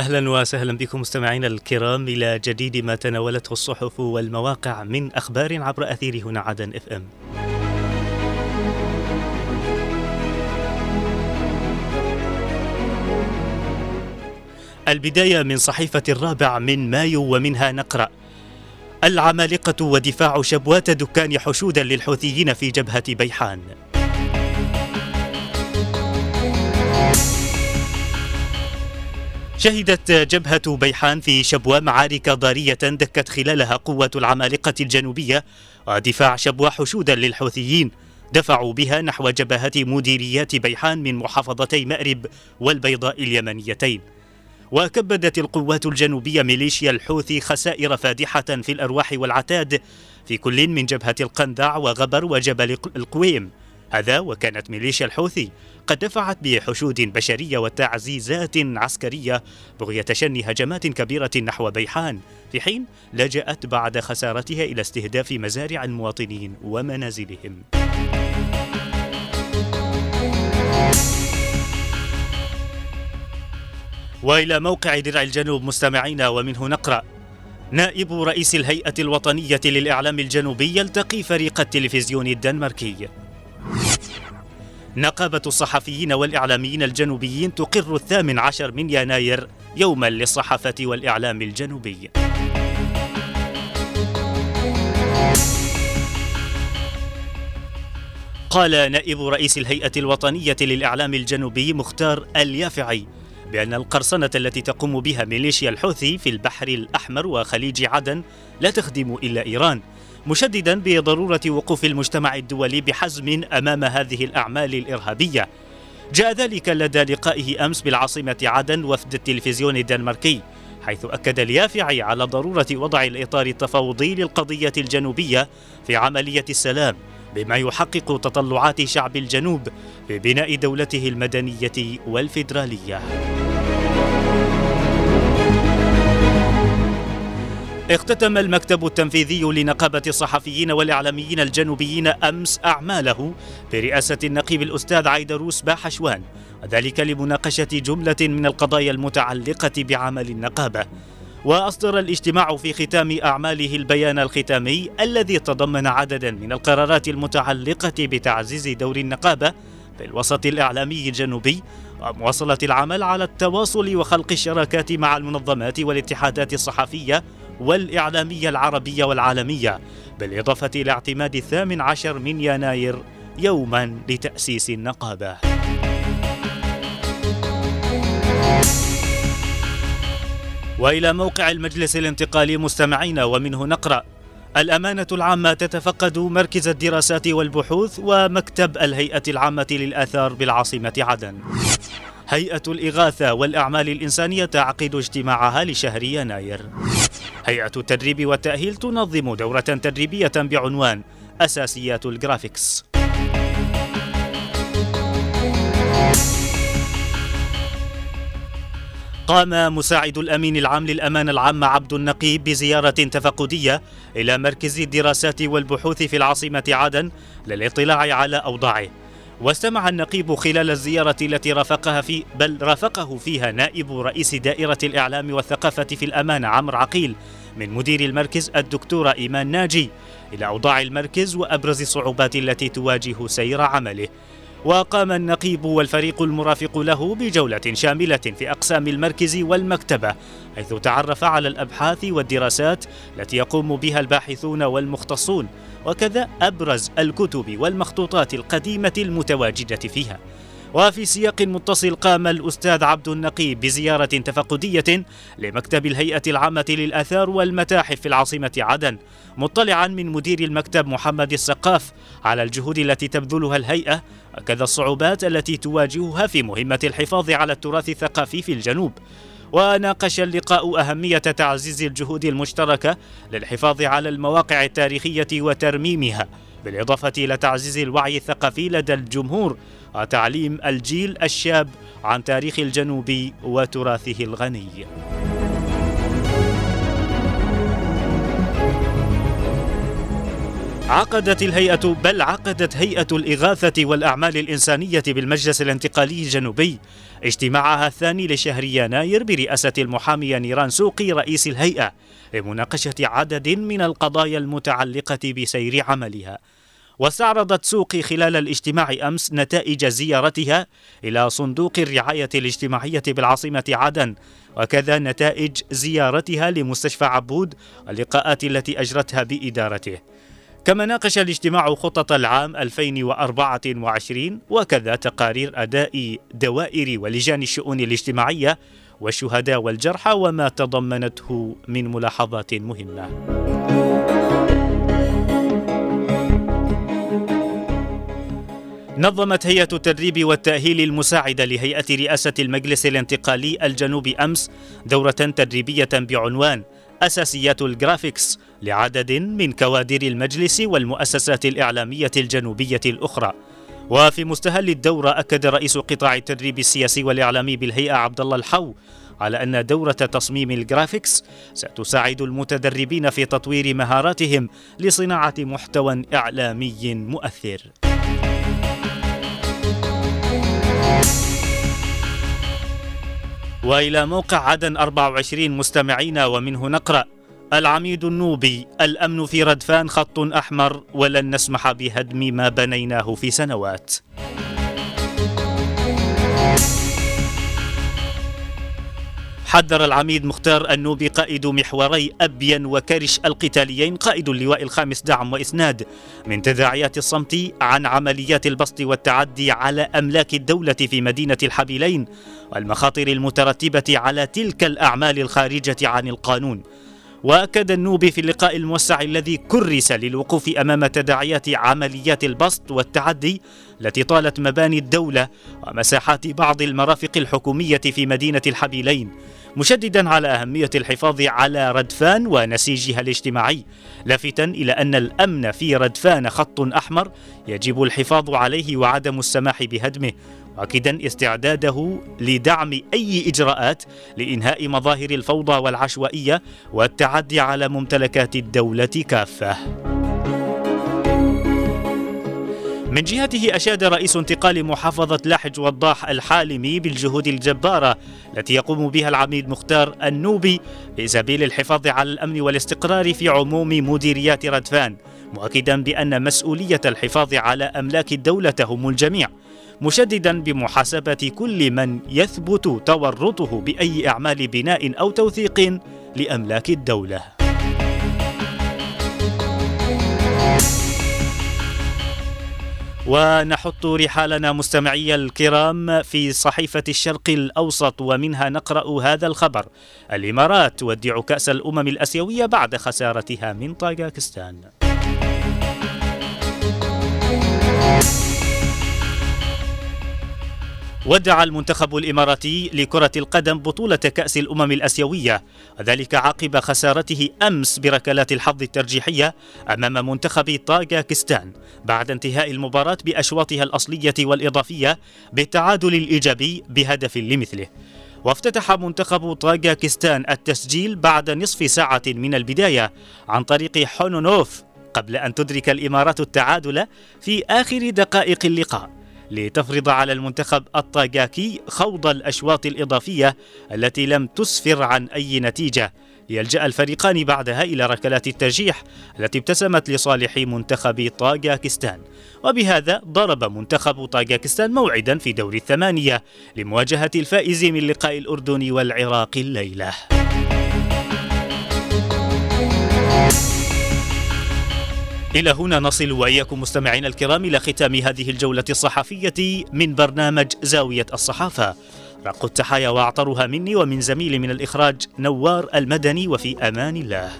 أهلا وسهلا بكم مستمعينا الكرام إلى جديد ما تناولته الصحف والمواقع من أخبار عبر أثير هنا عدن إف إم. البداية من صحيفة الرابع من مايو ومنها نقرأ العمالقة ودفاع شبوات دكان حشودا للحوثيين في جبهة بيحان. شهدت جبهة بيحان في شبوة معارك ضارية دكت خلالها قوة العمالقة الجنوبية ودفاع شبوة حشودا للحوثيين. دفعوا بها نحو جبهة مديريات بيحان من محافظتي مأرب والبيضاء اليمنيتين. وكبدت القوات الجنوبية ميليشيا الحوثي خسائر فادحة في الأرواح والعتاد في كل من جبهة القندع وغبر وجبل القويم. هذا وكانت ميليشيا الحوثي قد دفعت بحشود بشرية وتعزيزات عسكرية بغية شن هجمات كبيرة نحو بيحان في حين لجأت بعد خسارتها إلى استهداف مزارع المواطنين ومنازلهم. وإلى موقع درع الجنوب مستمعينا ومنه نقرأ نائب رئيس الهيئة الوطنية للإعلام الجنوبي يلتقي فريق التلفزيون الدنماركي. نقابة الصحفيين والإعلاميين الجنوبيين تقر الثامن عشر من يناير يوما للصحافة والإعلام الجنوبي. قال نائب رئيس الهيئة الوطنية للإعلام الجنوبي مختار اليافعي بأن القرصنة التي تقوم بها ميليشيا الحوثي في البحر الأحمر وخليج عدن لا تخدم إلا إيران مشددا بضرورة وقوف المجتمع الدولي بحزم أمام هذه الأعمال الإرهابية. جاء ذلك لدى لقائه أمس بالعاصمة عدن وفد التلفزيون الدنماركي حيث أكد اليافعي على ضرورة وضع الإطار التفاوضي للقضية الجنوبية في عملية السلام بما يحقق تطلعات شعب الجنوب في بناء دولته المدنية والفيدرالية. اختتم المكتب التنفيذي لنقابة الصحفيين والإعلاميين الجنوبيين أمس أعماله برئاسة النقيب الأستاذ عيدروس باحشوان وذلك لمناقشة جملة من القضايا المتعلقة بعمل النقابة. وأصدر الاجتماع في ختام أعماله البيان الختامي الذي تضمن عددا من القرارات المتعلقة بتعزيز دور النقابة في الوسط الإعلامي الجنوبي ومواصلة العمل على التواصل وخلق الشراكات مع المنظمات والاتحادات الصحفية والإعلامية العربية والعالمية بالإضافة إلى اعتماد الثامن عشر من يناير يوما لتأسيس النقابة. وإلى موقع المجلس الانتقالي مستمعين ومنه نقرأ الأمانة العامة تتفقد مركز الدراسات والبحوث ومكتب الهيئة العامة للآثار بالعاصمة عدن. هيئة الإغاثة والأعمال الإنسانية تعقد اجتماعها لشهر يناير. هيئة التدريب والتأهيل تنظم دورة تدريبية بعنوان أساسيات الجرافيكس. قام مساعد الأمين العام للامانه العامه عبد النقيب بزيارة تفقدية إلى مركز الدراسات والبحوث في العاصمة عدن للإطلاع على أوضاعه. واستمع النقيب خلال الزيارة التي رافقها في بل رافقه فيها نائب رئيس دائرة الإعلام والثقافة في الأمانة عمرو عقيل من مدير المركز الدكتورة إيمان ناجي إلى أوضاع المركز وأبرز الصعوبات التي تواجه سير عمله. وقام النقيب والفريق المرافق له بجولة شاملة في أقسام المركز والمكتبة حيث تعرف على الأبحاث والدراسات التي يقوم بها الباحثون والمختصون وكذا أبرز الكتب والمخطوطات القديمة المتواجدة فيها. وفي سياق متصل قام الأستاذ عبد النقي بزيارة تفقدية لمكتب الهيئة العامة للآثار والمتاحف في العاصمة عدن مطلعا من مدير المكتب محمد السقاف على الجهود التي تبذلها الهيئة وكذا الصعوبات التي تواجهها في مهمة الحفاظ على التراث الثقافي في الجنوب. وناقش اللقاء أهمية تعزيز الجهود المشتركة للحفاظ على المواقع التاريخية وترميمها بالإضافة إلى تعزيز الوعي الثقافي لدى الجمهور وتعليم الجيل الشاب عن تاريخ الجنوب وتراثه الغني. عقدت الهيئة بل عقدت هيئة الإغاثة والأعمال الإنسانية بالمجلس الانتقالي الجنوبي اجتماعها الثاني لشهر يناير برئاسة المحامي نيران سوقي رئيس الهيئة لمناقشة عدد من القضايا المتعلقة بسير عملها واستعرضت سوقي خلال الاجتماع أمس نتائج زيارتها إلى صندوق الرعاية الاجتماعية بالعاصمة عدن وكذا نتائج زيارتها لمستشفى عبود واللقاءات التي أجرتها بإدارته كما ناقش الاجتماع خطط العام 2024 وكذا تقارير أداء دوائر ولجان الشؤون الاجتماعية والشهداء والجرحى وما تضمنته من ملاحظات مهمة. نظمت هيئة التدريب والتأهيل المساعدة لهيئة رئاسة المجلس الانتقالي الجنوبي أمس دورة تدريبية بعنوان أساسيات الجرافيكس لعدد من كوادر المجلس والمؤسسات الإعلامية الجنوبية الأخرى وفي مستهل الدورة أكد رئيس قطاع التدريب السياسي والإعلامي بالهيئة عبد الله الحو على أن دورة تصميم الجرافيكس ستساعد المتدربين في تطوير مهاراتهم لصناعة محتوى إعلامي مؤثر. وإلى موقع عدن 24 مستمعين ومنه نقرأ. العميد النوبي الأمن في ردفان خط أحمر ولن نسمح بهدم ما بنيناه في سنوات. حذر العميد مختار النوبي قائد محوري أبين وكرش القتاليين قائد اللواء الخامس دعم وإسناد. من تداعيات الصمت عن عمليات البسط والتعدي على أملاك الدولة في مدينة الحبيلين والمخاطر المترتبة على تلك الأعمال الخارجة عن القانون. وأكد النوبي في اللقاء الموسع الذي كرس للوقوف أمام تداعيات عمليات البسط والتعدي التي طالت مباني الدولة ومساحات بعض المرافق الحكومية في مدينة الحبيلين. مشددا على أهمية الحفاظ على ردفان ونسيجها الاجتماعي لافتا إلى أن الأمن في ردفان خط أحمر يجب الحفاظ عليه وعدم السماح بهدمه مؤكدا استعداده لدعم أي إجراءات لإنهاء مظاهر الفوضى والعشوائية والتعدي على ممتلكات الدولة كافة. من جهته أشاد رئيس انتقال محافظة لحج وضاح الحالمي بالجهود الجبارة التي يقوم بها العميد مختار النوبي في سبيل الحفاظ على الأمن والاستقرار في عموم مديريات ردفان مؤكدا بأن مسؤولية الحفاظ على أملاك الدولة هم الجميع مشددا بمحاسبة كل من يثبت تورطه بأي أعمال بناء أو توثيق لأملاك الدولة. ونحط رحالنا مستمعي الكرام في صحيفة الشرق الأوسط ومنها نقرأ هذا الخبر. الإمارات تودع كأس الأمم الأسيوية بعد خسارتها من طاجاكستان ودع المنتخب الإماراتي لكرة القدم بطولة كأس الأمم الأسيوية. وذلك عقب خسارته أمس بركلات الحظ الترجيحية أمام منتخب طاجاكستان بعد انتهاء المباراة بأشواطها الأصلية والإضافية بالتعادل الإيجابي بهدف لمثله. وافتتح منتخب طاجاكستان التسجيل بعد نصف ساعة من البداية عن طريق حونونوف قبل أن تدرك الإمارات التعادل في آخر دقائق اللقاء. لتفرض على المنتخب الطاجاكي خوض الأشواط الإضافية التي لم تسفر عن أي نتيجة. ليلجا الفريقان بعدها إلى ركلات الترجيح التي ابتسمت لصالح منتخب طاجاكستان وبهذا ضرب منتخب طاجاكستان موعدا في دور الثمانية لمواجهة الفائز من لقاء الاردن والعراق الليلة. إلى هنا نصل وإياكم مستمعينا الكرام إلى ختام هذه الجولة الصحفية من برنامج زاوية الصحافة. رق التحايا وأعطرها مني ومن زميلي من الإخراج نوار المدني وفي أمان الله.